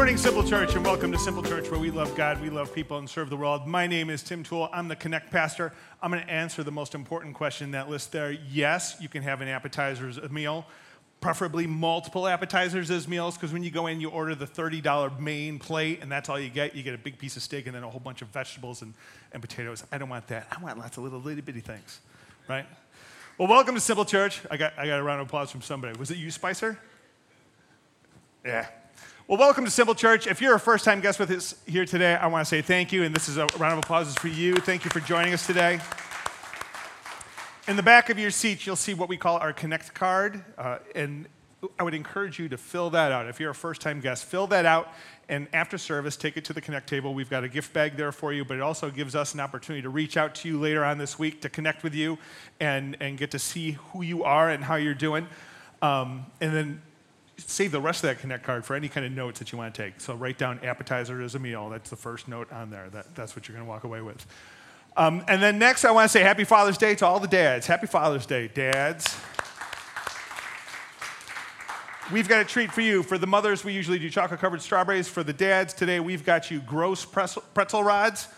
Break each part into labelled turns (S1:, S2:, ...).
S1: morning, Simple Church, and welcome to Simple Church, where we love God, we love people, and serve the world. My name is Tim Toole. I'm the Connect Pastor. I'm going to answer the most important question in that list there. Yes, you can have an appetizer meal, preferably multiple appetizers as meals, because when you go in, you order the $30 main plate, and that's all you get. You get a big piece of steak and then a whole bunch of vegetables and, and potatoes. I don't want that. I want lots of little itty bitty things, right? Well, welcome to Simple Church. I got, I got a round of applause from somebody. Was it you, Spicer? Yeah, well, welcome to Simple Church. If you're a first time guest with us here today, I want to say thank you, and this is a round of applause is for you. Thank you for joining us today. In the back of your seat, you'll see what we call our Connect card, uh, and I would encourage you to fill that out. If you're a first time guest, fill that out, and after service, take it to the Connect table. We've got a gift bag there for you, but it also gives us an opportunity to reach out to you later on this week to connect with you and, and get to see who you are and how you're doing. Um, and then save the rest of that Connect card for any kind of notes that you want to take. So write down appetizer as a meal. That's the first note on there. That, that's what you're going to walk away with. Um, and then next, I want to say Happy Father's Day to all the dads. Happy Father's Day, dads. We've got a treat for you. For the mothers, we usually do chocolate covered strawberries. For the dads, today we've got you gross pretzel, rods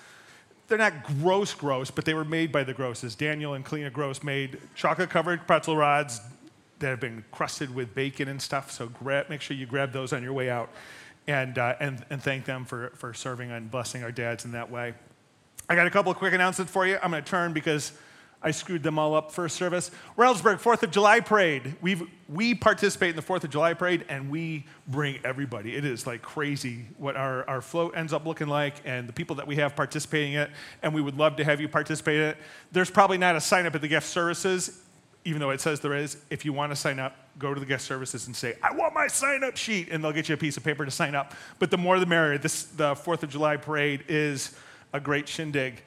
S1: they're not gross gross, but they were made by the grosses. Daniel and Kalina Gross made chocolate covered pretzel rods that have been crusted with bacon and stuff. So grab, make sure you grab those on your way out and, uh, and, and thank them for, for serving and blessing our dads in that way. I got a couple of quick announcements for you. I'm going to turn because I screwed them all up first service. Reynoldsburg, 4th of July Parade. we we participate in the 4th of July Parade and we bring everybody. It is like crazy what our, our float ends up looking like and the people that we have participating in it. And we would love to have you participate in it. There's probably not a sign up at the gift services even though it says there is, if you want to sign up, go to the guest services and say, I want my sign up sheet, and they'll get you a piece of paper to sign up. But the more the merrier. This, the 4th of July parade is a great shindig.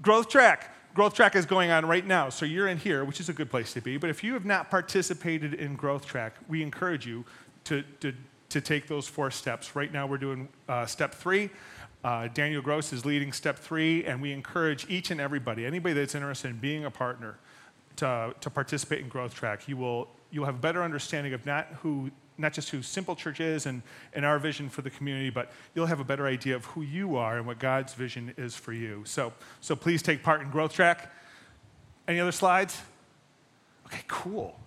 S1: Growth Track. Growth Track is going on right now. So you're in here, which is a good place to be. But if you have not participated in Growth Track, we encourage you to, to, to take those four steps. Right now, we're doing uh, step three. Uh, Daniel Gross is leading step three, and we encourage each and everybody, anybody that's interested in being a partner, to, to participate in Growth Track. You will you'll have a better understanding of not who not just who Simple Church is and, and our vision for the community, but you'll have a better idea of who you are and what God's vision is for you. So, so please take part in Growth Track. Any other slides? Okay, cool.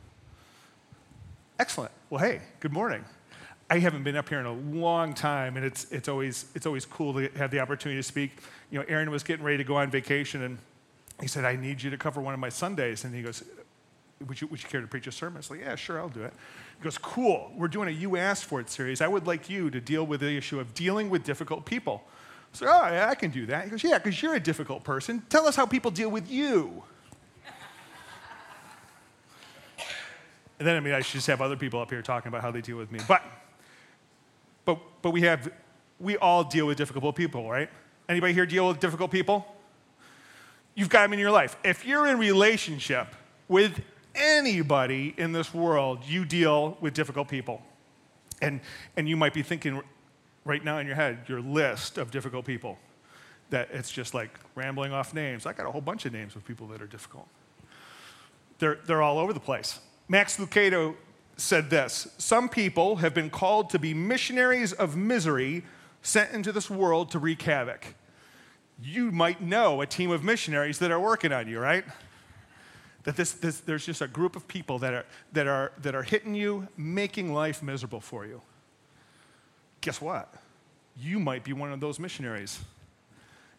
S1: Excellent. Well, hey, good morning. I haven't been up here in a long time, and it's, it's, always, it's always cool to have the opportunity to speak. You know, Aaron was getting ready to go on vacation, and he said, I need you to cover one of my Sundays. And he goes, would you, would you care to preach a sermon? I was like, yeah, sure, I'll do it. He goes, cool, we're doing a You Asked For It series. I would like you to deal with the issue of dealing with difficult people. So, oh, yeah, I can do that. He goes, yeah, because you're a difficult person. Tell us how people deal with you. and then, I mean, I should just have other people up here talking about how they deal with me. But, but, but we have, we all deal with difficult people, right? Anybody here deal with difficult people? you've got them in your life. If you're in relationship with anybody in this world, you deal with difficult people. And, and you might be thinking right now in your head your list of difficult people that it's just like rambling off names. I got a whole bunch of names of people that are difficult. They're, they're all over the place. Max Lucado said this Some people have been called to be missionaries of misery sent into this world to wreak havoc you might know a team of missionaries that are working on you, right? That this, this, there's just a group of people that are, that, are, that are hitting you, making life miserable for you. Guess what? You might be one of those missionaries.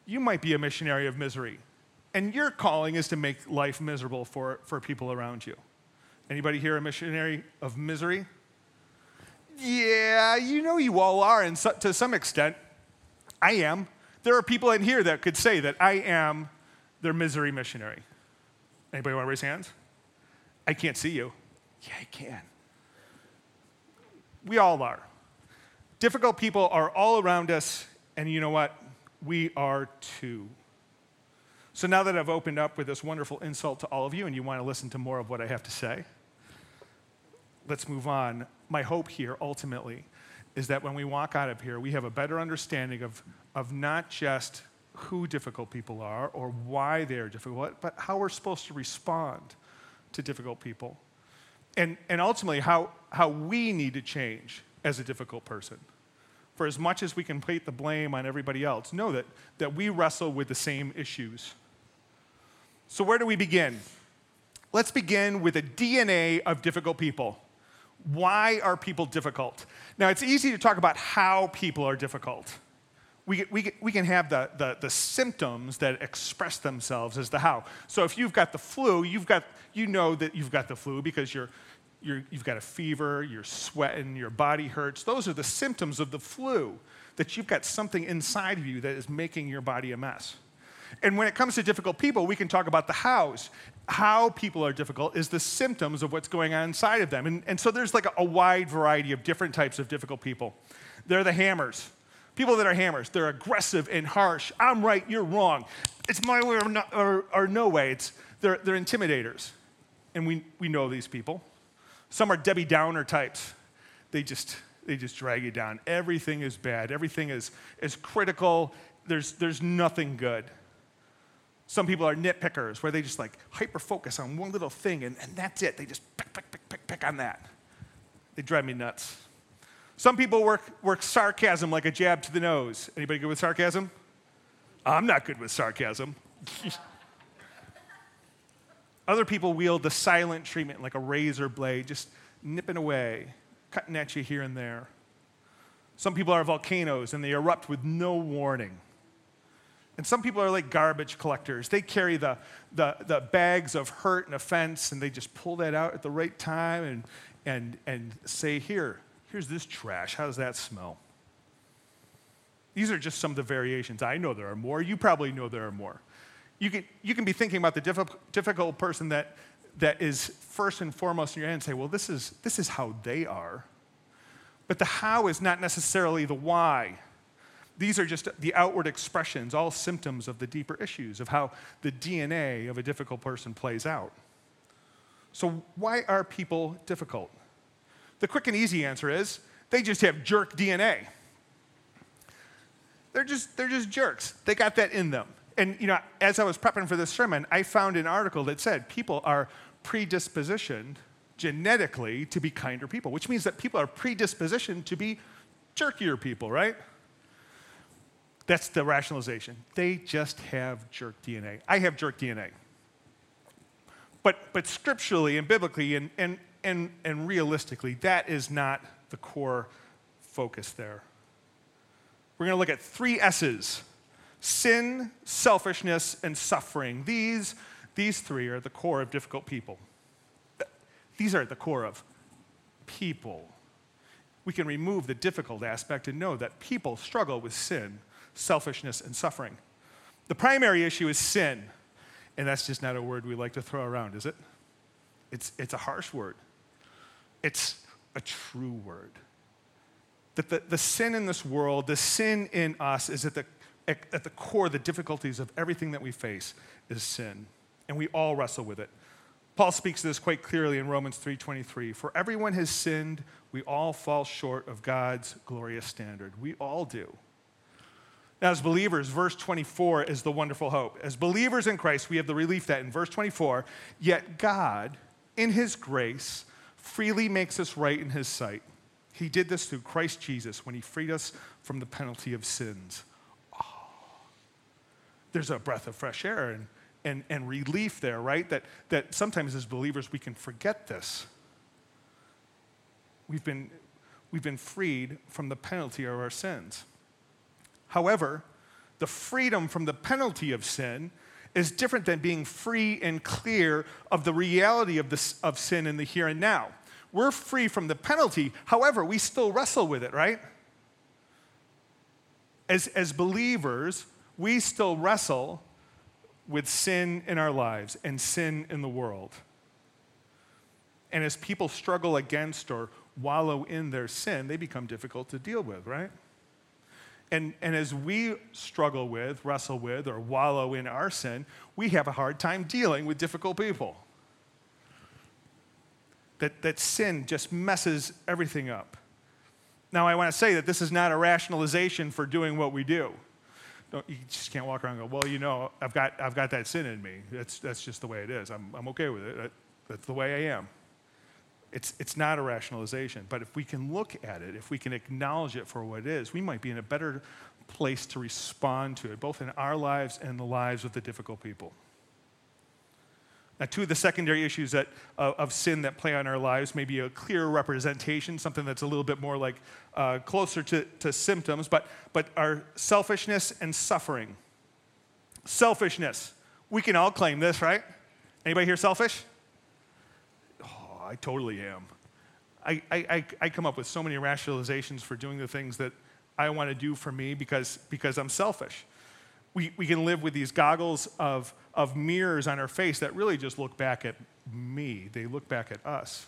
S1: You might be a missionary of misery. And your calling is to make life miserable for, for people around you. Anybody here a missionary of misery? Yeah, you know you all are, and so, to some extent, I am. There are people in here that could say that I am their misery missionary. Anybody want to raise hands? I can't see you. Yeah, I can. We all are. Difficult people are all around us, and you know what? We are too. So now that I've opened up with this wonderful insult to all of you, and you want to listen to more of what I have to say, let's move on. My hope here ultimately is that when we walk out of here, we have a better understanding of of not just who difficult people are or why they're difficult, but how we're supposed to respond to difficult people. And, and ultimately, how, how we need to change as a difficult person. For as much as we can put the blame on everybody else, know that, that we wrestle with the same issues. So, where do we begin? Let's begin with a DNA of difficult people. Why are people difficult? Now, it's easy to talk about how people are difficult we, we, we can have the, the, the symptoms that express themselves as the how. So if you've got the flu, you've got, you know that you've got the flu because you're, you have got a fever, you're sweating, your body hurts. Those are the symptoms of the flu, that you've got something inside of you that is making your body a mess. And when it comes to difficult people, we can talk about the hows. How people are difficult is the symptoms of what's going on inside of them. And, and so there's like a, a wide variety of different types of difficult people. They're the hammers. People that are hammers, they're aggressive and harsh. I'm right, you're wrong. It's my way or, not, or, or no way. It's, they're, they're intimidators. And we, we know these people. Some are Debbie Downer types. They just, they just drag you down. Everything is bad, everything is, is critical. There's, there's nothing good. Some people are nitpickers, where they just like hyper focus on one little thing and, and that's it. They just pick, pick, pick, pick, pick on that. They drive me nuts. Some people work, work sarcasm like a jab to the nose. Anybody good with sarcasm? I'm not good with sarcasm. Other people wield the silent treatment like a razor blade, just nipping away, cutting at you here and there. Some people are volcanoes and they erupt with no warning. And some people are like garbage collectors. They carry the, the, the bags of hurt and offense and they just pull that out at the right time and, and, and say, Here, here's this trash. How does that smell? These are just some of the variations. I know there are more. You probably know there are more. You can, you can be thinking about the difficult difficult person that, that is first and foremost in your head and say, well, this is, this is how they are. But the how is not necessarily the why. These are just the outward expressions, all symptoms of the deeper issues of how the DNA of a difficult person plays out. So, why are people difficult? The quick and easy answer is they just have jerk DNA. They're just, they're just jerks. They got that in them. And you know, as I was prepping for this sermon, I found an article that said people are predispositioned genetically to be kinder people, which means that people are predispositioned to be jerkier people, right? That's the rationalization. They just have jerk DNA. I have jerk DNA. But, but scripturally and biblically and, and and, and realistically, that is not the core focus there. We're going to look at three S's sin, selfishness, and suffering. These, these three are the core of difficult people. These are at the core of people. We can remove the difficult aspect and know that people struggle with sin, selfishness, and suffering. The primary issue is sin, and that's just not a word we like to throw around, is it? It's, it's a harsh word it's a true word. That the, the sin in this world, the sin in us, is at the, at, at the core, the difficulties of everything that we face is sin. And we all wrestle with it. Paul speaks to this quite clearly in Romans 3:23. For everyone has sinned, we all fall short of God's glorious standard. We all do. Now, as believers, verse 24 is the wonderful hope. As believers in Christ, we have the relief that in verse 24, yet God, in his grace, freely makes us right in his sight. He did this through Christ Jesus when he freed us from the penalty of sins. Oh, there's a breath of fresh air and, and, and relief there, right? That, that sometimes as believers we can forget this. We've been, we've been freed from the penalty of our sins. However, the freedom from the penalty of sin is different than being free and clear of the reality of, this, of sin in the here and now. We're free from the penalty, however, we still wrestle with it, right? As, as believers, we still wrestle with sin in our lives and sin in the world. And as people struggle against or wallow in their sin, they become difficult to deal with, right? And, and as we struggle with, wrestle with, or wallow in our sin, we have a hard time dealing with difficult people. That, that sin just messes everything up. Now, I want to say that this is not a rationalization for doing what we do. Don't, you just can't walk around and go, well, you know, I've got, I've got that sin in me. That's, that's just the way it is. I'm, I'm okay with it. That, that's the way I am. It's, it's not a rationalization, but if we can look at it, if we can acknowledge it for what it is, we might be in a better place to respond to it, both in our lives and the lives of the difficult people. Now, two of the secondary issues that, uh, of sin that play on our lives may be a clear representation, something that's a little bit more like uh, closer to, to symptoms, but, but our selfishness and suffering. Selfishness. We can all claim this, right? Anybody here selfish? I totally am. I, I, I come up with so many rationalizations for doing the things that I want to do for me because, because I'm selfish. We, we can live with these goggles of, of mirrors on our face that really just look back at me, they look back at us.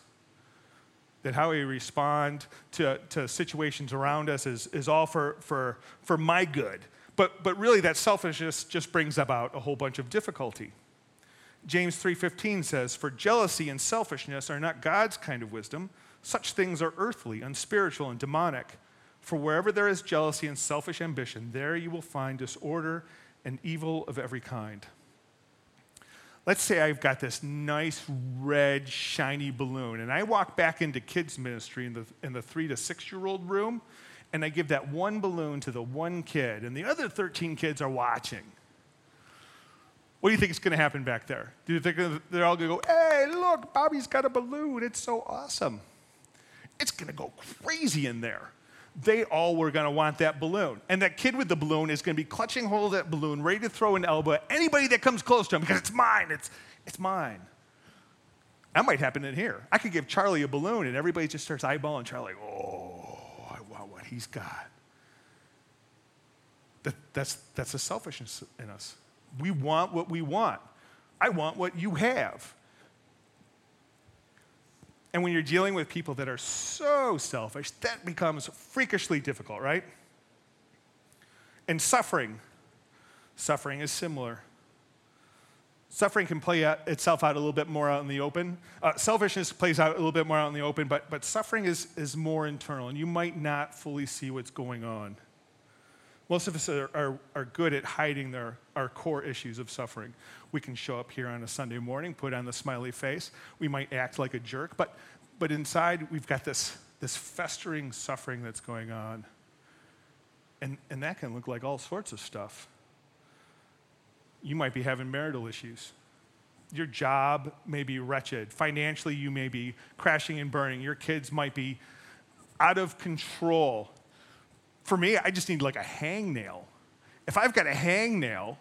S1: That how we respond to, to situations around us is, is all for, for, for my good. But, but really, that selfishness just brings about a whole bunch of difficulty. James 3:15 says, "For jealousy and selfishness are not God's kind of wisdom. Such things are earthly, unspiritual, and demonic. For wherever there is jealousy and selfish ambition, there you will find disorder and evil of every kind." Let's say I've got this nice red shiny balloon, and I walk back into kids' ministry in the, in the three to six year old room, and I give that one balloon to the one kid, and the other 13 kids are watching. What do you think is going to happen back there? Do you think they're all going to go, hey, look, Bobby's got a balloon. It's so awesome. It's going to go crazy in there. They all were going to want that balloon. And that kid with the balloon is going to be clutching hold of that balloon, ready to throw an elbow at anybody that comes close to him because it's mine. It's, it's mine. That might happen in here. I could give Charlie a balloon and everybody just starts eyeballing Charlie, oh, I want what he's got. That, that's, that's the selfishness in us we want what we want. I want what you have. And when you're dealing with people that are so selfish, that becomes freakishly difficult, right? And suffering. Suffering is similar. Suffering can play itself out a little bit more out in the open. Uh, selfishness plays out a little bit more out in the open, but, but suffering is, is more internal, and you might not fully see what's going on. Most of us are, are, are, good at hiding their, our core issues of suffering. We can show up here on a Sunday morning, put on the smiley face. We might act like a jerk, but, but inside we've got this, this festering suffering that's going on. And, and that can look like all sorts of stuff. You might be having marital issues. Your job may be wretched. Financially, you may be crashing and burning. Your kids might be out of control for me, I just need like a hangnail. If I've got a hangnail,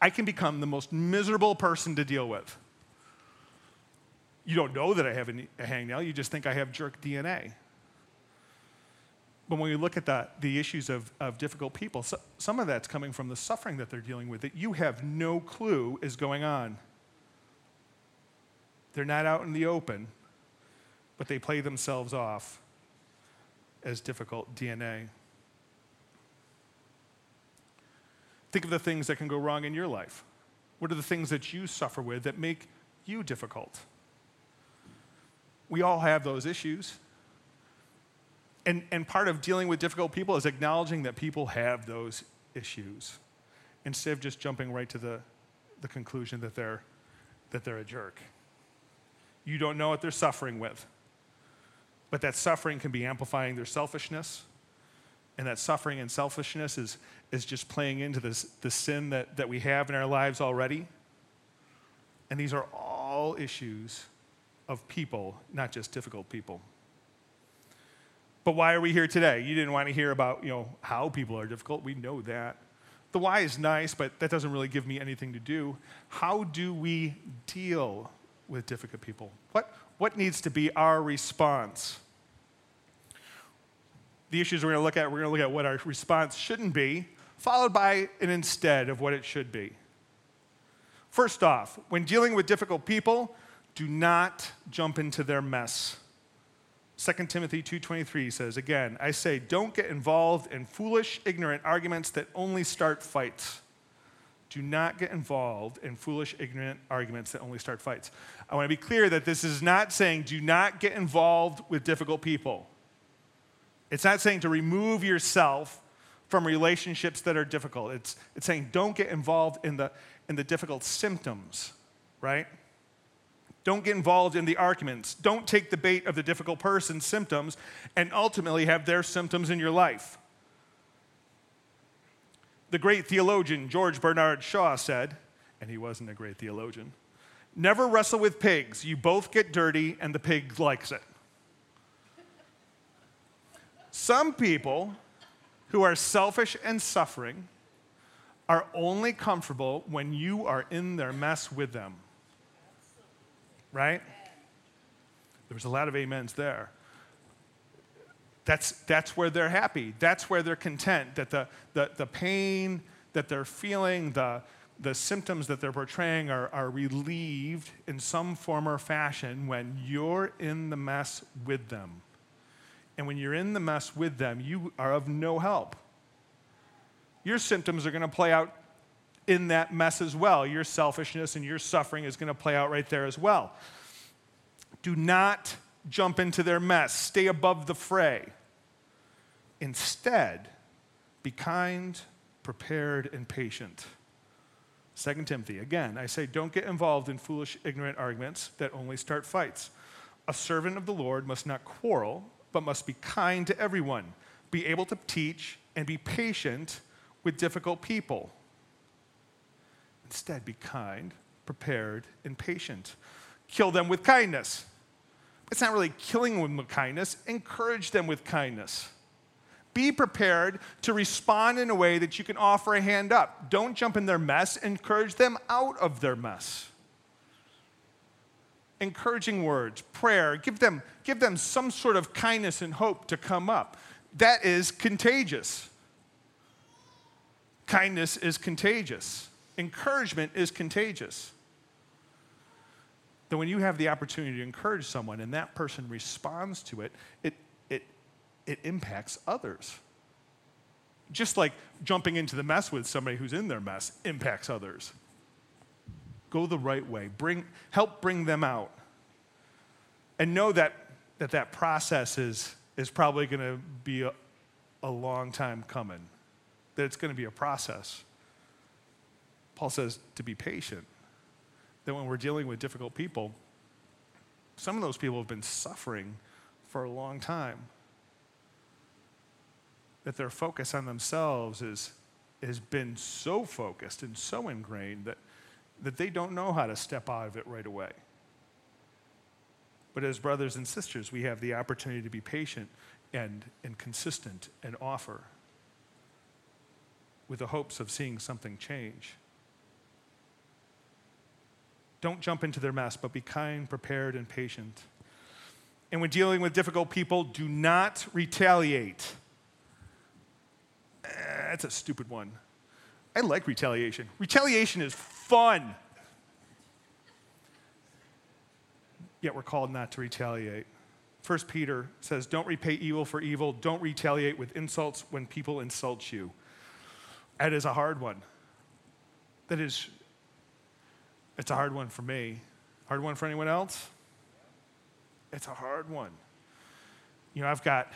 S1: I can become the most miserable person to deal with. You don't know that I have a hangnail, you just think I have jerk DNA. But when you look at the, the issues of, of difficult people, so, some of that's coming from the suffering that they're dealing with that you have no clue is going on. They're not out in the open, but they play themselves off as difficult DNA. Think of the things that can go wrong in your life. What are the things that you suffer with that make you difficult? We all have those issues. And, and part of dealing with difficult people is acknowledging that people have those issues instead of just jumping right to the, the conclusion that they're, that they're a jerk. You don't know what they're suffering with, but that suffering can be amplifying their selfishness and that suffering and selfishness is, is just playing into this, the sin that, that we have in our lives already. And these are all issues of people, not just difficult people. But why are we here today? You didn't want to hear about, you know, how people are difficult. We know that. The why is nice, but that doesn't really give me anything to do. How do we deal with difficult people? What, what needs to be our response? the issues we're going to look at, we're going to look at what our response shouldn't be, followed by an instead of what it should be. First off, when dealing with difficult people, do not jump into their mess. 2 Timothy 2:23 says, "Again, I say, don't get involved in foolish, ignorant arguments that only start fights." Do not get involved in foolish, ignorant arguments that only start fights. I want to be clear that this is not saying do not get involved with difficult people. It's not saying to remove yourself from relationships that are difficult. It's, it's saying don't get involved in the, in the difficult symptoms, right? Don't get involved in the arguments. Don't take the bait of the difficult person's symptoms and ultimately have their symptoms in your life. The great theologian George Bernard Shaw said, and he wasn't a great theologian, never wrestle with pigs. You both get dirty, and the pig likes it. Some people who are selfish and suffering are only comfortable when you are in their mess with them. Right? There was a lot of amens there. That's, that's where they're happy. That's where they're content. That the, the, the pain that they're feeling, the, the symptoms that they're portraying are, are relieved in some form or fashion when you're in the mess with them. And when you're in the mess with them, you are of no help. Your symptoms are going to play out in that mess as well. Your selfishness and your suffering is going to play out right there as well. Do not jump into their mess, stay above the fray. Instead, be kind, prepared, and patient. 2 Timothy, again, I say, don't get involved in foolish, ignorant arguments that only start fights. A servant of the Lord must not quarrel, but must be kind to everyone, be able to teach, and be patient with difficult people. Instead, be kind, prepared, and patient. Kill them with kindness. It's not really killing them with kindness, encourage them with kindness. Be prepared to respond in a way that you can offer a hand up. Don't jump in their mess, encourage them out of their mess encouraging words, prayer, give them, give them some sort of kindness and hope to come up. That is contagious. Kindness is contagious. Encouragement is contagious. That when you have the opportunity to encourage someone and that person responds to it, it, it, it impacts others. Just like jumping into the mess with somebody who's in their mess impacts others go the right way, bring, help bring them out. And know that that, that process is, is probably going to be a, a long time coming, that it's going to be a process. Paul says to be patient, that when we're dealing with difficult people, some of those people have been suffering for a long time. That their focus on themselves is, has been so focused and so ingrained that that they don't know how to step out of it right away. But as brothers and sisters, we have the opportunity to be patient and, and consistent and offer with the hopes of seeing something change. Don't jump into their mess, but be kind, prepared, and patient. And when dealing with difficult people, do not retaliate. Eh, that's a stupid one. I like retaliation. Retaliation is fun. Yet we're called not to retaliate. First Peter says, Don't repay evil for evil. Don't retaliate with insults when people insult you. That is a hard one. That is, it's a hard one for me. Hard one for anyone else? It's a hard one. You know, I've got,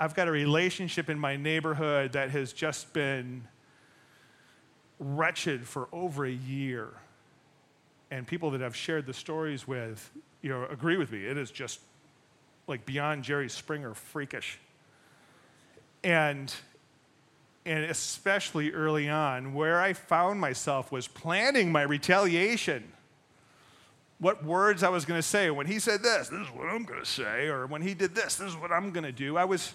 S1: I've got a relationship in my neighborhood that has just been wretched for over a year. And people that I've shared the stories with, you know, agree with me. It is just like beyond Jerry Springer freakish. And and especially early on, where I found myself was planning my retaliation. What words I was going to say. When he said this, this is what I'm going to say, or when he did this, this is what I'm going to do. I was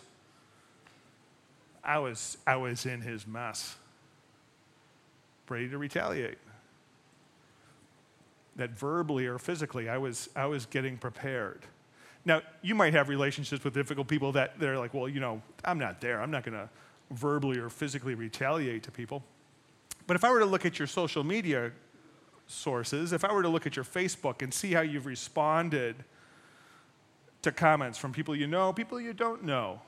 S1: I was I was in his mess ready to retaliate. That verbally or physically, I was, I was getting prepared. Now, you might have relationships with difficult people that they're like, well, you know, I'm not there. I'm not going to verbally or physically retaliate to people. But if I were to look at your social media sources, if I were to look at your Facebook and see how you've responded to comments from people you know, people you don't know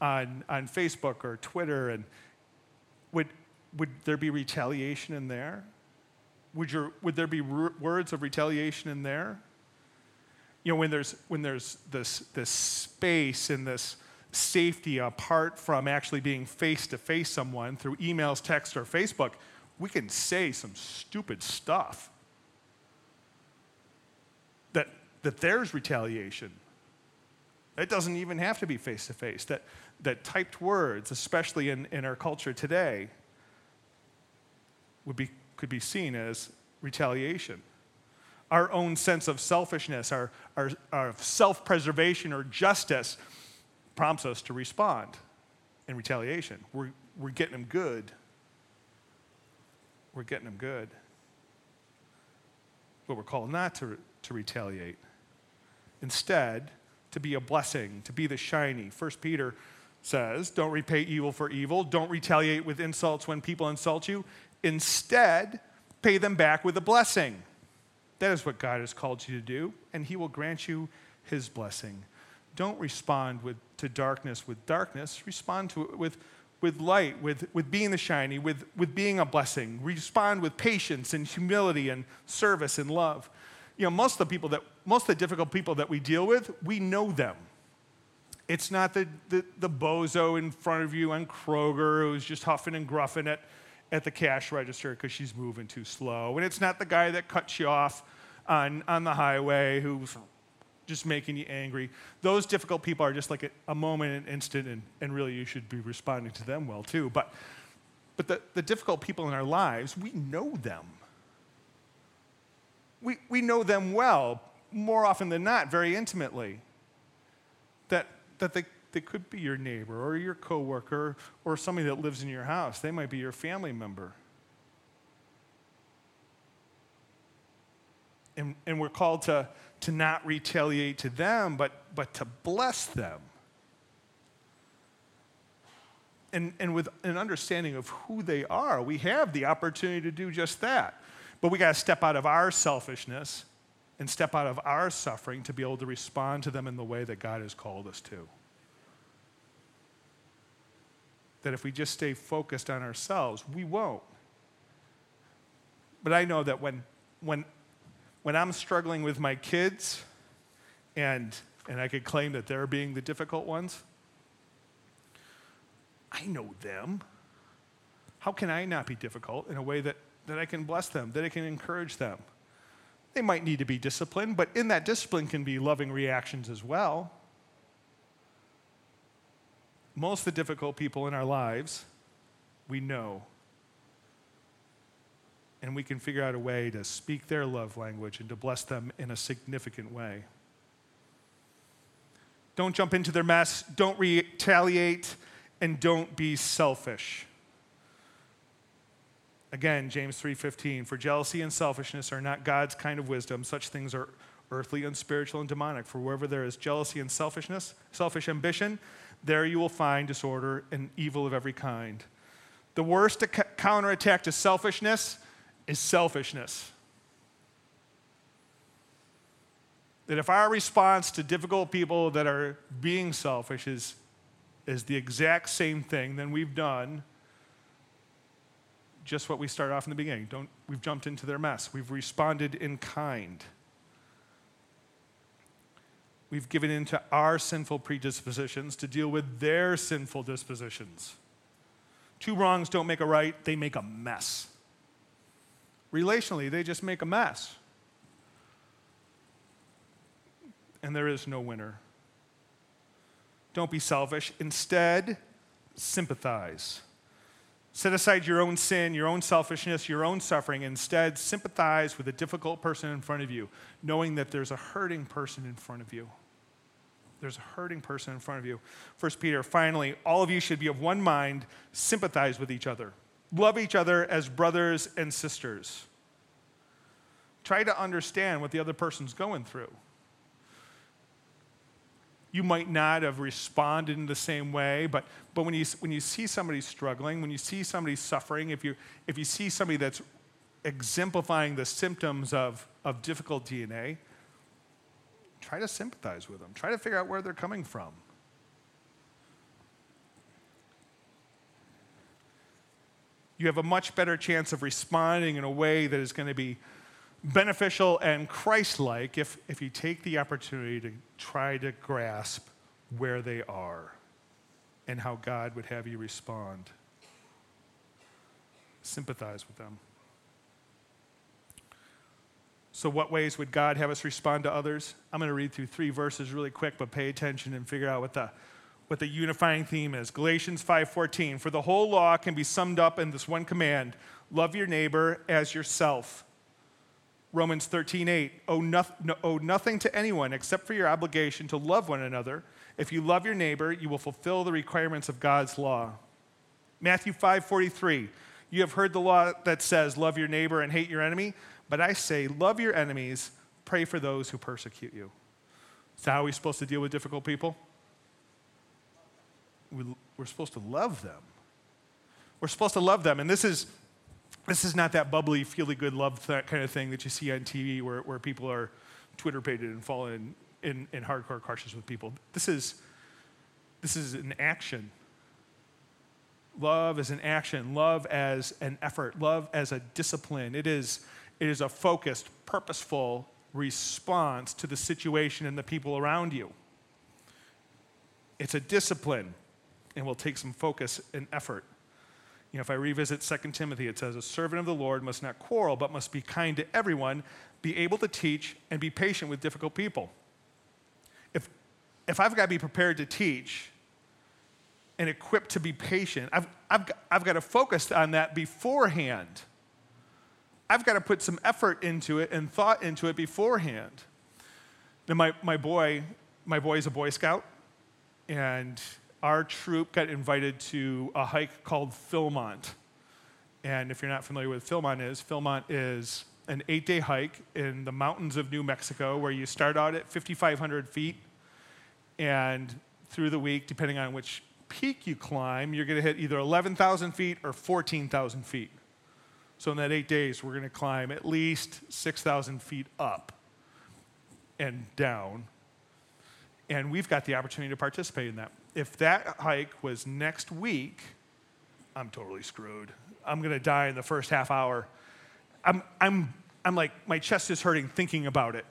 S1: on, on Facebook or Twitter, and would, would there be retaliation in there? Would, your, would there be words of retaliation in there? You know, when there's, when there's this, this space and this safety apart from actually being face to face someone through emails, text, or Facebook, we can say some stupid stuff. That, that there's retaliation. It doesn't even have to be face to face. That that typed words, especially in, in our culture today, would be, could be seen as retaliation. Our own sense of selfishness, our, our, our self preservation or justice prompts us to respond in retaliation. We're, we're getting them good. We're getting them good. But we're called not to, to retaliate. Instead, to be a blessing, to be the shiny. First Peter says, Don't repay evil for evil. Don't retaliate with insults when people insult you. Instead, pay them back with a blessing. That is what God has called you to do, and He will grant you His blessing. Don't respond with, to darkness with darkness. Respond to it with, with light, with, with being the shiny, with, with being a blessing. Respond with patience and humility and service and love. You know, most of the people that, most of the difficult people that we deal with, we know them. It's not the, the, the bozo in front of you and Kroger who's just huffing and gruffing at at the cash register because she's moving too slow. And it's not the guy that cuts you off on, on the highway who's just making you angry. Those difficult people are just like a, a moment, an instant, and, and really you should be responding to them well too. But, but the, the difficult people in our lives, we know them. We, we know them well, more often than not, very intimately. That, that they that could be your neighbor or your coworker or somebody that lives in your house. They might be your family member. And, and we're called to, to not retaliate to them, but, but to bless them. And, and with an understanding of who they are, we have the opportunity to do just that. But we got to step out of our selfishness and step out of our suffering to be able to respond to them in the way that God has called us to. that if we just stay focused on ourselves, we won't. But I know that when, when, when I'm struggling with my kids, and, and I could claim that they're being the difficult ones, I know them. How can I not be difficult in a way that, that I can bless them, that I can encourage them? They might need to be disciplined, but in that discipline can be loving reactions as well most of the difficult people in our lives, we know. And we can figure out a way to speak their love language and to bless them in a significant way. Don't jump into their mess, don't retaliate, and don't be selfish. Again, James 3:15, for jealousy and selfishness are not God's kind of wisdom. Such things are earthly, unspiritual, and demonic. For wherever there is jealousy and selfishness, selfish ambition, there you will find disorder and evil of every kind. The worst counterattack to selfishness is selfishness. That if our response to difficult people that are being selfish is, is the exact same thing, then we've done just what we started off in the beginning. Don't, we've jumped into their mess. We've responded in kind. We've given in to our sinful predispositions to deal with their sinful dispositions. Two wrongs don't make a right, they make a mess. Relationally, they just make a mess. And there is no winner. Don't be selfish. Instead, sympathize. Set aside your own sin, your own selfishness, your own suffering. Instead, sympathize with a difficult person in front of you, knowing that there's a hurting person in front of you. There's a hurting person in front of you. First Peter, finally, all of you should be of one mind, sympathize with each other. Love each other as brothers and sisters. Try to understand what the other person's going through you might not have responded in the same way, but, but when, you, when you see somebody struggling, when you see somebody suffering, if you, if you see somebody that's exemplifying the symptoms of, of difficult DNA, try to sympathize with them, try to figure out where they're coming from. You have a much better chance of responding in a way that is going to be beneficial and Christ like if, if you take the opportunity to try to grasp where they are and how God would have you respond. Sympathize with them. So, what ways would God have us respond to others? I'm going to read through three verses really quick, but pay attention and figure out what the what the unifying theme is. Galatians 5:14, for the whole law can be summed up in this one command: love your neighbor as yourself. Romans 13, 8, owe, no, owe nothing to anyone except for your obligation to love one another. If you love your neighbor, you will fulfill the requirements of God's law. Matthew 5, 43, you have heard the law that says, love your neighbor and hate your enemy, but I say, love your enemies, pray for those who persecute you. Is that how we're supposed to deal with difficult people? We, we're supposed to love them. We're supposed to love them. And this is this is not that bubbly, feely good love th- kind of thing that you see on TV where, where people are Twitter pated and falling in, in, in hardcore crushes with people. This is, this is an action. Love is an action, love as an effort, love as a discipline. It is, it is a focused, purposeful response to the situation and the people around you. It's a discipline and will take some focus and effort. You know, if I revisit 2 Timothy, it says, A servant of the Lord must not quarrel, but must be kind to everyone, be able to teach, and be patient with difficult people. If, if I've got to be prepared to teach and equipped to be patient, I've, I've, got, I've got to focus on that beforehand. I've got to put some effort into it and thought into it beforehand. Now, my, my boy, my boy is a Boy Scout, and our troop got invited to a hike called Philmont. And if you're not familiar with Philmont is, Philmont is an eight-day hike in the mountains of New Mexico where you start out at 5,500 feet and through the week, depending on which peak you climb, you're going to hit either 11,000 feet or 14,000 feet. So in that eight days, we're going to climb at least 6,000 feet up and down. And we've got the opportunity to participate in that if that hike was next week, I'm totally screwed. I'm gonna die in the first half hour. I'm, I'm, I'm like, my chest is hurting thinking about it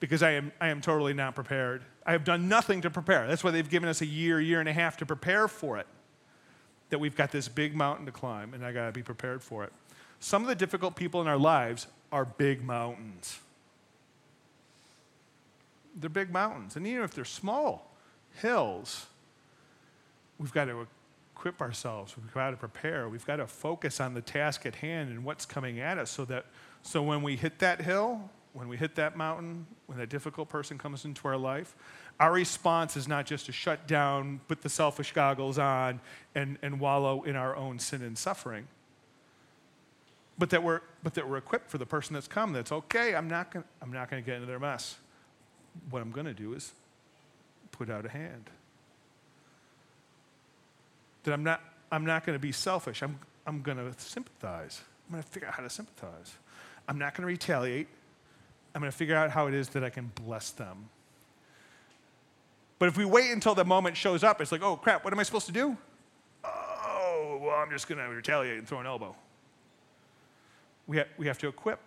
S1: because I am, I am totally not prepared. I have done nothing to prepare. That's why they've given us a year, year and a half to prepare for it. That we've got this big mountain to climb and I gotta be prepared for it. Some of the difficult people in our lives are big mountains. They're big mountains. And even if they're small, hills. We've got to equip ourselves. We've got to prepare. We've got to focus on the task at hand and what's coming at us so that so when we hit that hill, when we hit that mountain, when that difficult person comes into our life, our response is not just to shut down, put the selfish goggles on, and, and wallow in our own sin and suffering. But that, we're, but that we're equipped for the person that's come that's okay, I'm not gonna, I'm not gonna get into their mess. What I'm gonna do is put out a hand. That I'm not, I'm not going to be selfish. I'm, I'm going to sympathize. I'm going to figure out how to sympathize. I'm not going to retaliate. I'm going to figure out how it is that I can bless them. But if we wait until the moment shows up, it's like, oh crap, what am I supposed to do? Oh, well, I'm just going to retaliate and throw an elbow. We, ha- we have to equip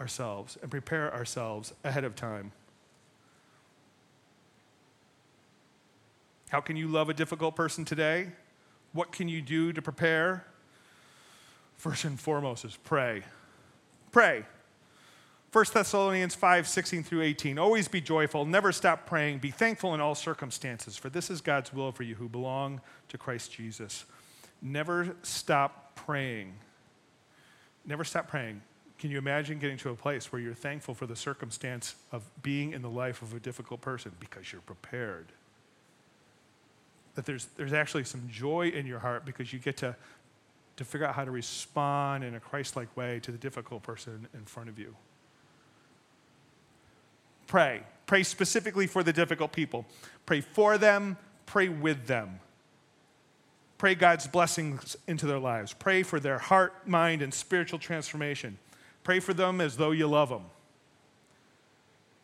S1: ourselves and prepare ourselves ahead of time. How can you love a difficult person today? What can you do to prepare? First and foremost is pray. Pray. 1 Thessalonians 5, 16 through 18. Always be joyful, never stop praying, be thankful in all circumstances, for this is God's will for you who belong to Christ Jesus. Never stop praying. Never stop praying. Can you imagine getting to a place where you're thankful for the circumstance of being in the life of a difficult person because you're prepared? that there's, there's actually some joy in your heart because you get to, to figure out how to respond in a Christ like way to the difficult person in front of you. Pray. Pray specifically for the difficult people. Pray for them, pray with them. Pray God's blessings into their lives. Pray for their heart, mind, and spiritual transformation. Pray for them as though you love them.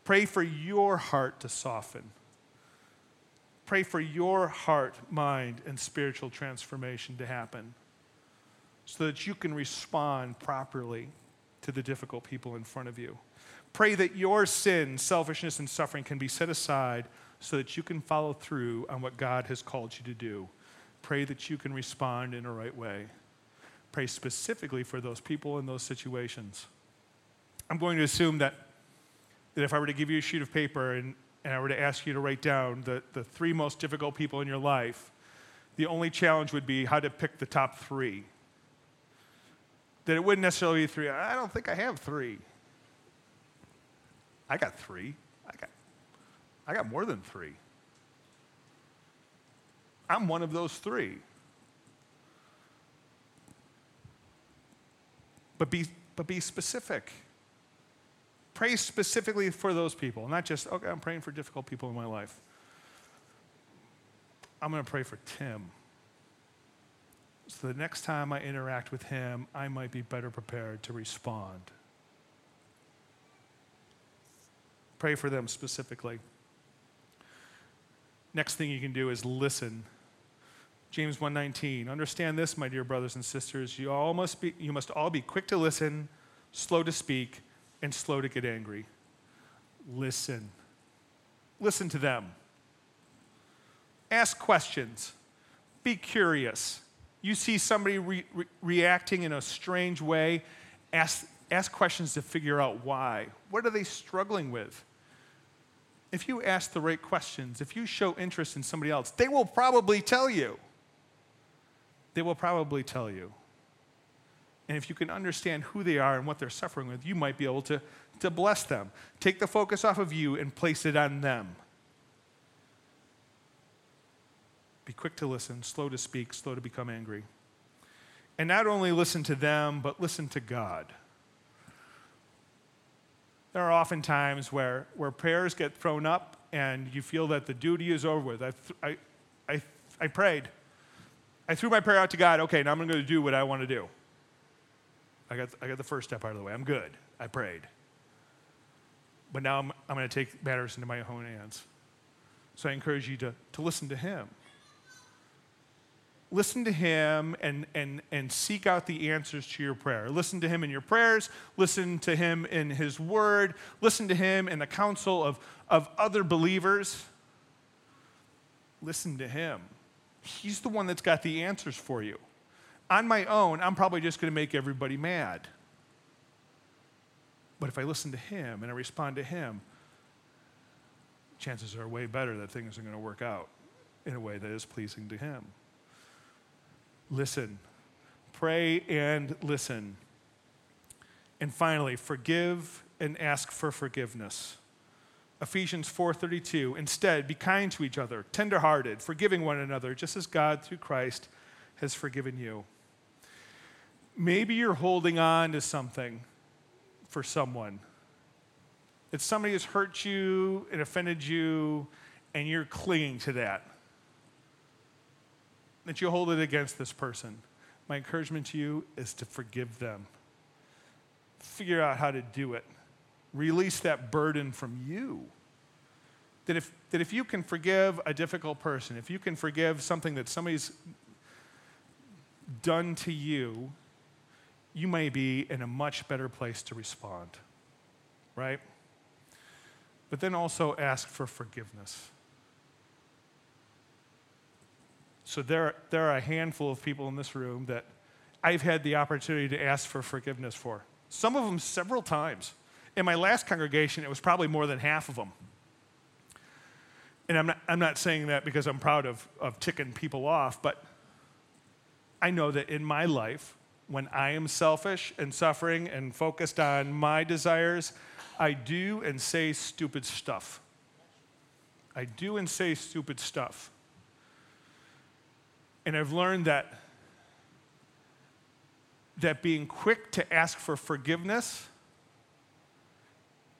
S1: Pray for your heart to soften pray for your heart, mind, and spiritual transformation to happen so that you can respond properly to the difficult people in front of you. Pray that your sin, selfishness, and suffering can be set aside so that you can follow through on what God has called you to do. Pray that you can respond in a right way. Pray specifically for those people in those situations. I'm going to assume that, that if I were to give you a sheet of paper and, and I were to ask you to write down the, the three most difficult people in your life, the only challenge would be how to pick the top three. That it wouldn't necessarily be three. I don't think I have three. I got three. I got, I got more than three. I'm one of those three. But be, but be specific. Pray specifically for those people, not just, okay, I'm praying for difficult people in my life. I'm going to pray for Tim. So the next time I interact with him, I might be better prepared to respond. Pray for them specifically. Next thing you can do is listen. James 1:19. Understand this, my dear brothers and sisters, you all must be you must all be quick to listen, slow to speak, and slow to get angry. Listen. Listen to them. Ask questions. Be curious. You see somebody re- re- reacting in a strange way, ask, ask questions to figure out why. What are they struggling with? If you ask the right questions, if you show interest in somebody else, they will probably tell you. They will probably tell you. And if you can understand who they are and what they're suffering with, you might be able to, to bless them. Take the focus off of you and place it on them. Be quick to listen, slow to speak, slow to become angry. And not only listen to them, but listen to God. There are often times where, where prayers get thrown up and you feel that the duty is over with. I, I, I, I prayed. I threw my prayer out to God. Okay, now I'm going to do what I want to do. I got, I got the first step out of the way. I'm good. I prayed. But now I'm, I'm going to take matters into my own hands. So I encourage you to, to listen to him. Listen to him and, and, and seek out the answers to your prayer. Listen to him in your prayers. Listen to him in his word. Listen to him in the counsel of, of other believers. Listen to him. He's the one that's got the answers for you on my own, I'm probably just going to make everybody mad. But if I listen to him and I respond to him, chances are way better that things are going to work out in a way that is pleasing to him. Listen, pray and listen. And finally, forgive and ask for forgiveness. Ephesians 4:32 Instead be kind to each other tenderhearted forgiving one another just as God through Christ has forgiven you. Maybe you're holding on to something for someone. It's somebody who's hurt you and offended you, and you're clinging to that. That you hold it against this person. My encouragement to you is to forgive them. Figure out how to do it. Release that burden from you. That if, that if you can forgive a difficult person, if you can forgive something that somebody's done to you, you may be in a much better place to respond, right? But then also ask for forgiveness. So there, there are a handful of people in this room that I've had the opportunity to ask for forgiveness for, some of them several times. In my last congregation, it was probably more than half of them. And I'm not, I'm not saying that because I'm proud of, of ticking people off, but I know that in my life, when I am selfish and suffering and focused on my desires, I do and say stupid stuff. I do and say stupid stuff. And I've learned that that being quick to ask for forgiveness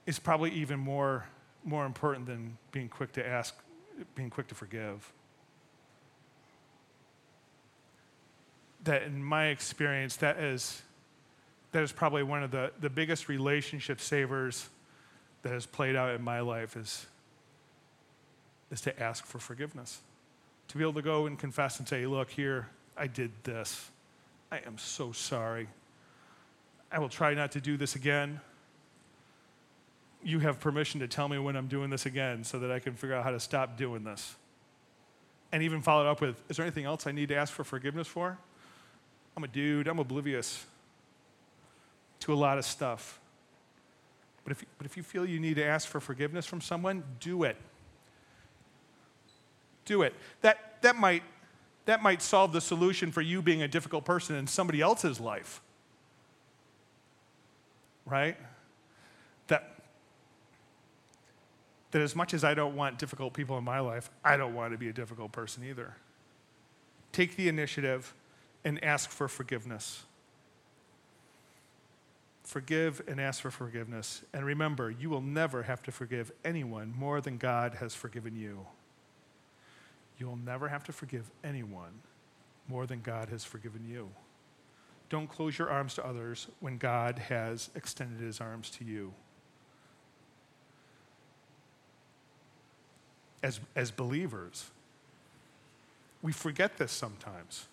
S1: is probably even more, more important than being quick to ask, being quick to forgive. that in my experience, that is, that is probably one of the, the biggest relationship savers that has played out in my life is, is to ask for forgiveness. To be able to go and confess and say, look, here, I did this. I am so sorry. I will try not to do this again. You have permission to tell me when I'm doing this again so that I can figure out how to stop doing this. And even follow it up with, is there anything else I need to ask for forgiveness for? I'm a dude, I'm oblivious to a lot of stuff. But if, but if you feel you need to ask for forgiveness from someone, do it. Do it. That, that, might, that might solve the solution for you being a difficult person in somebody else's life. Right? That, that as much as I don't want difficult people in my life, I don't want to be a difficult person either. Take the initiative and ask for forgiveness. Forgive and ask for forgiveness. And remember, you will never have to forgive anyone more than God has forgiven you. You will never have to forgive anyone more than God has forgiven you. Don't close your arms to others when God has extended his arms to you. As, as believers, we forget this sometimes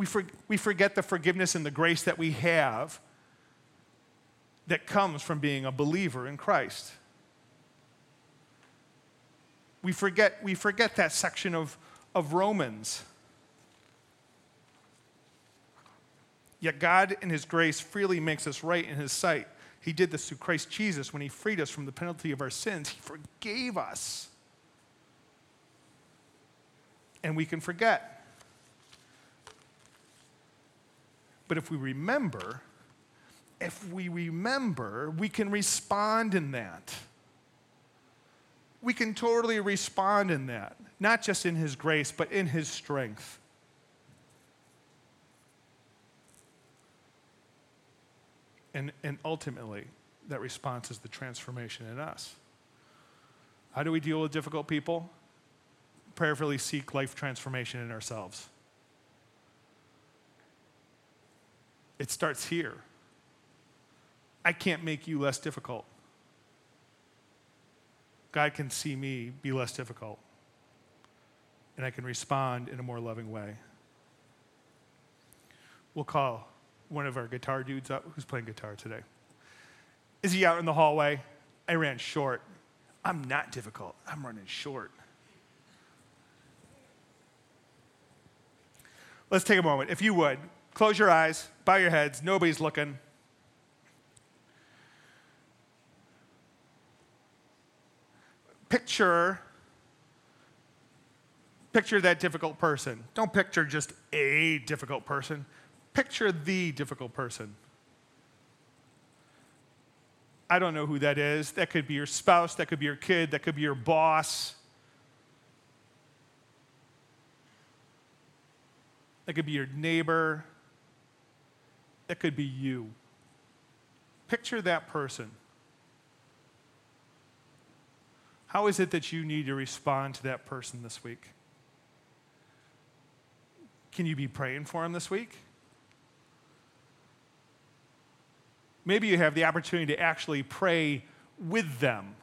S1: we, for, we forget the forgiveness and the grace that we have that comes from being a believer in Christ. We forget, we forget that section of, of Romans. Yet God, in His grace, freely makes us right in His sight. He did this through Christ Jesus when He freed us from the penalty of our sins. He forgave us. And we can forget. But if we remember, if we remember, we can respond in that. We can totally respond in that, not just in His grace, but in His strength. And, and ultimately, that response is the transformation in us. How do we deal with difficult people? Prayerfully seek life transformation in ourselves. It starts here. I can't make you less difficult. God can see me be less difficult, and I can respond in a more loving way. We'll call one of our guitar dudes up who's playing guitar today. Is he out in the hallway? I ran short. I'm not difficult, I'm running short. Let's take a moment. If you would, Close your eyes, bow your heads, nobody's looking. Picture picture that difficult person. Don't picture just a difficult person. Picture the difficult person. I don't know who that is. That could be your spouse, that could be your kid, that could be your boss. That could be your neighbor. That could be you. Picture that person. How is it that you need to respond to that person this week? Can you be praying for him this week? Maybe you have the opportunity to actually pray with them.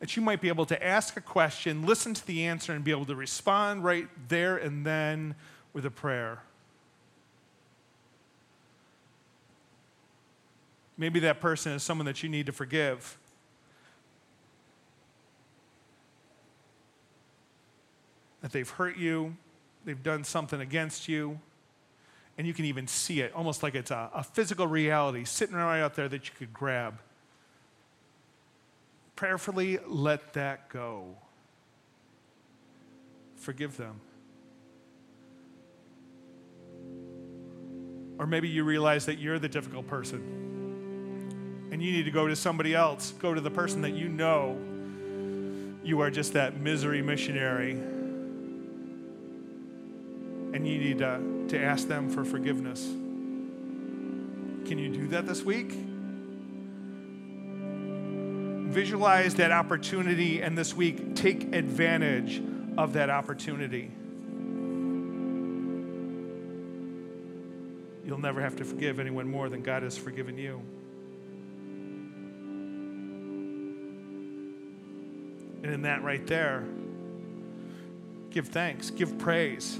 S1: That you might be able to ask a question, listen to the answer, and be able to respond right there and then with a prayer. Maybe that person is someone that you need to forgive. That they've hurt you, they've done something against you, and you can even see it, almost like it's a, a physical reality sitting right out there that you could grab. Prayerfully let that go. Forgive them. Or maybe you realize that you're the difficult person and you need to go to somebody else, go to the person that you know you are just that misery missionary. And you need to, to ask them for forgiveness. Can you do that this week? Visualize that opportunity, and this week, take advantage of that opportunity. You'll never have to forgive anyone more than God has forgiven you. And in that right there, give thanks, give praise.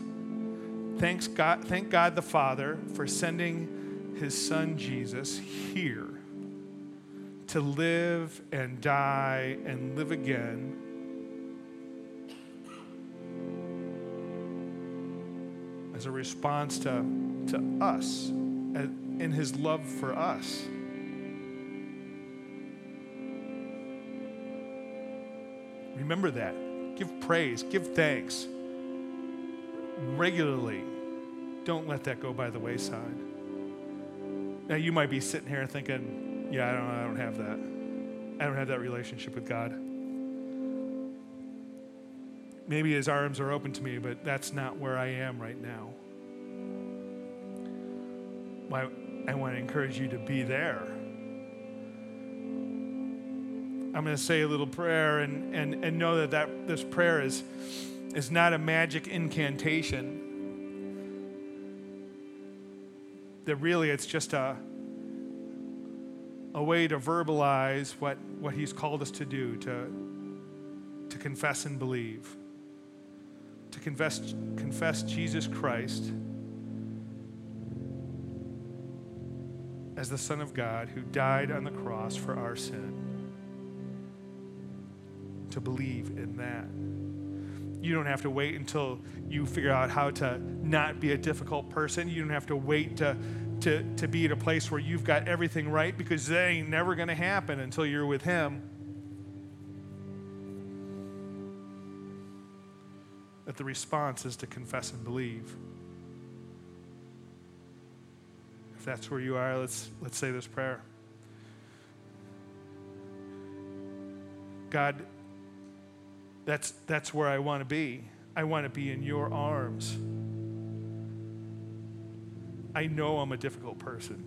S1: Thanks God, thank God the Father for sending his son Jesus here to live and die and live again. As a response to, to us, in his love for us. Remember that. Give praise, give thanks regularly. Don't let that go by the wayside. Now, you might be sitting here thinking, yeah, I don't, I don't have that. I don't have that relationship with God. Maybe his arms are open to me, but that's not where I am right now. I, I want to encourage you to be there I'm going to say a little prayer and, and, and know that, that this prayer is, is not a magic incantation. That really it's just a, a way to verbalize what, what He's called us to do, to, to confess and believe, to confess, confess Jesus Christ as the Son of God who died on the cross for our sin to believe in that. You don't have to wait until you figure out how to not be a difficult person. You don't have to wait to, to, to be at a place where you've got everything right because that ain't never going to happen until you're with Him. That the response is to confess and believe. If that's where you are, let's, let's say this prayer. God, that's, that's where I want to be. I want to be in your arms. I know I'm a difficult person.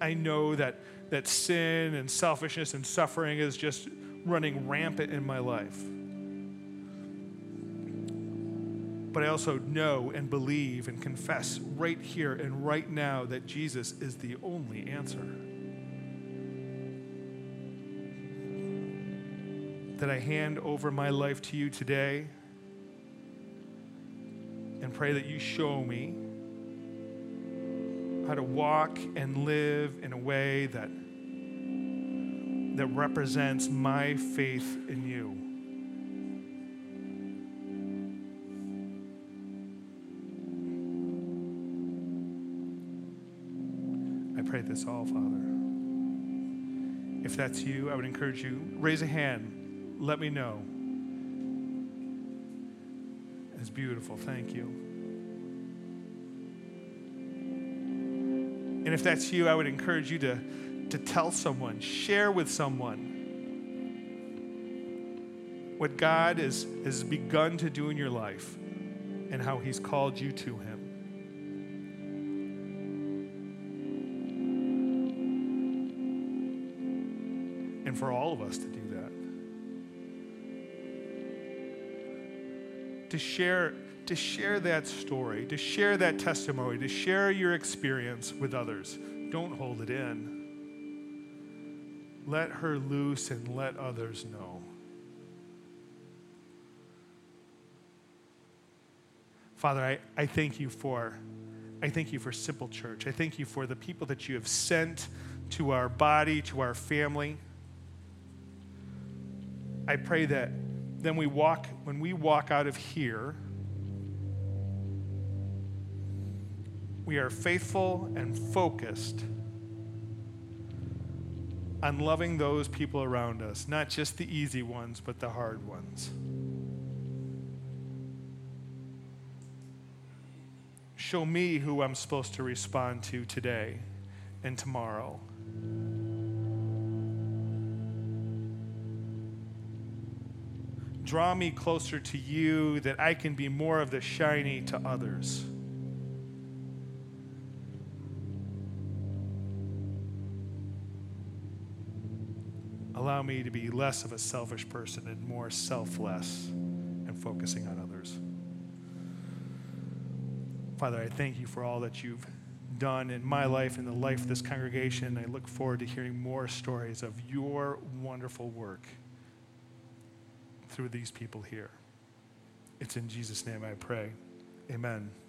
S1: I know that, that sin and selfishness and suffering is just running rampant in my life. But I also know and believe and confess right here and right now that Jesus is the only answer. that I hand over my life to you today and pray that you show me how to walk and live in a way that that represents my faith in you. I pray this all, Father. If that's you, I would encourage you raise a hand let me know. It's beautiful. Thank you. And if that's you, I would encourage you to, to tell someone, share with someone what God has has begun to do in your life and how He's called you to Him. And for all of us today. to share, to share that story, to share that testimony, to share your experience with others. Don't hold it in. Let her loose and let others know. Father, I, I thank you for I thank you for Simple Church. I thank you for the people that you have sent to our body, to our family. I pray that then we walk, when we walk out of here, we are faithful and focused on loving those people around us, not just the easy ones, but the hard ones. Show me who I'm supposed to respond to today and tomorrow. draw me closer to you that I can be more of the shiny to others. Allow me to be less of a selfish person and more selfless and focusing on others. Father, I thank you for all that you've done in my life and the life of this congregation. I look forward to hearing more stories of your wonderful work through these people here. It's in Jesus' name I pray. Amen.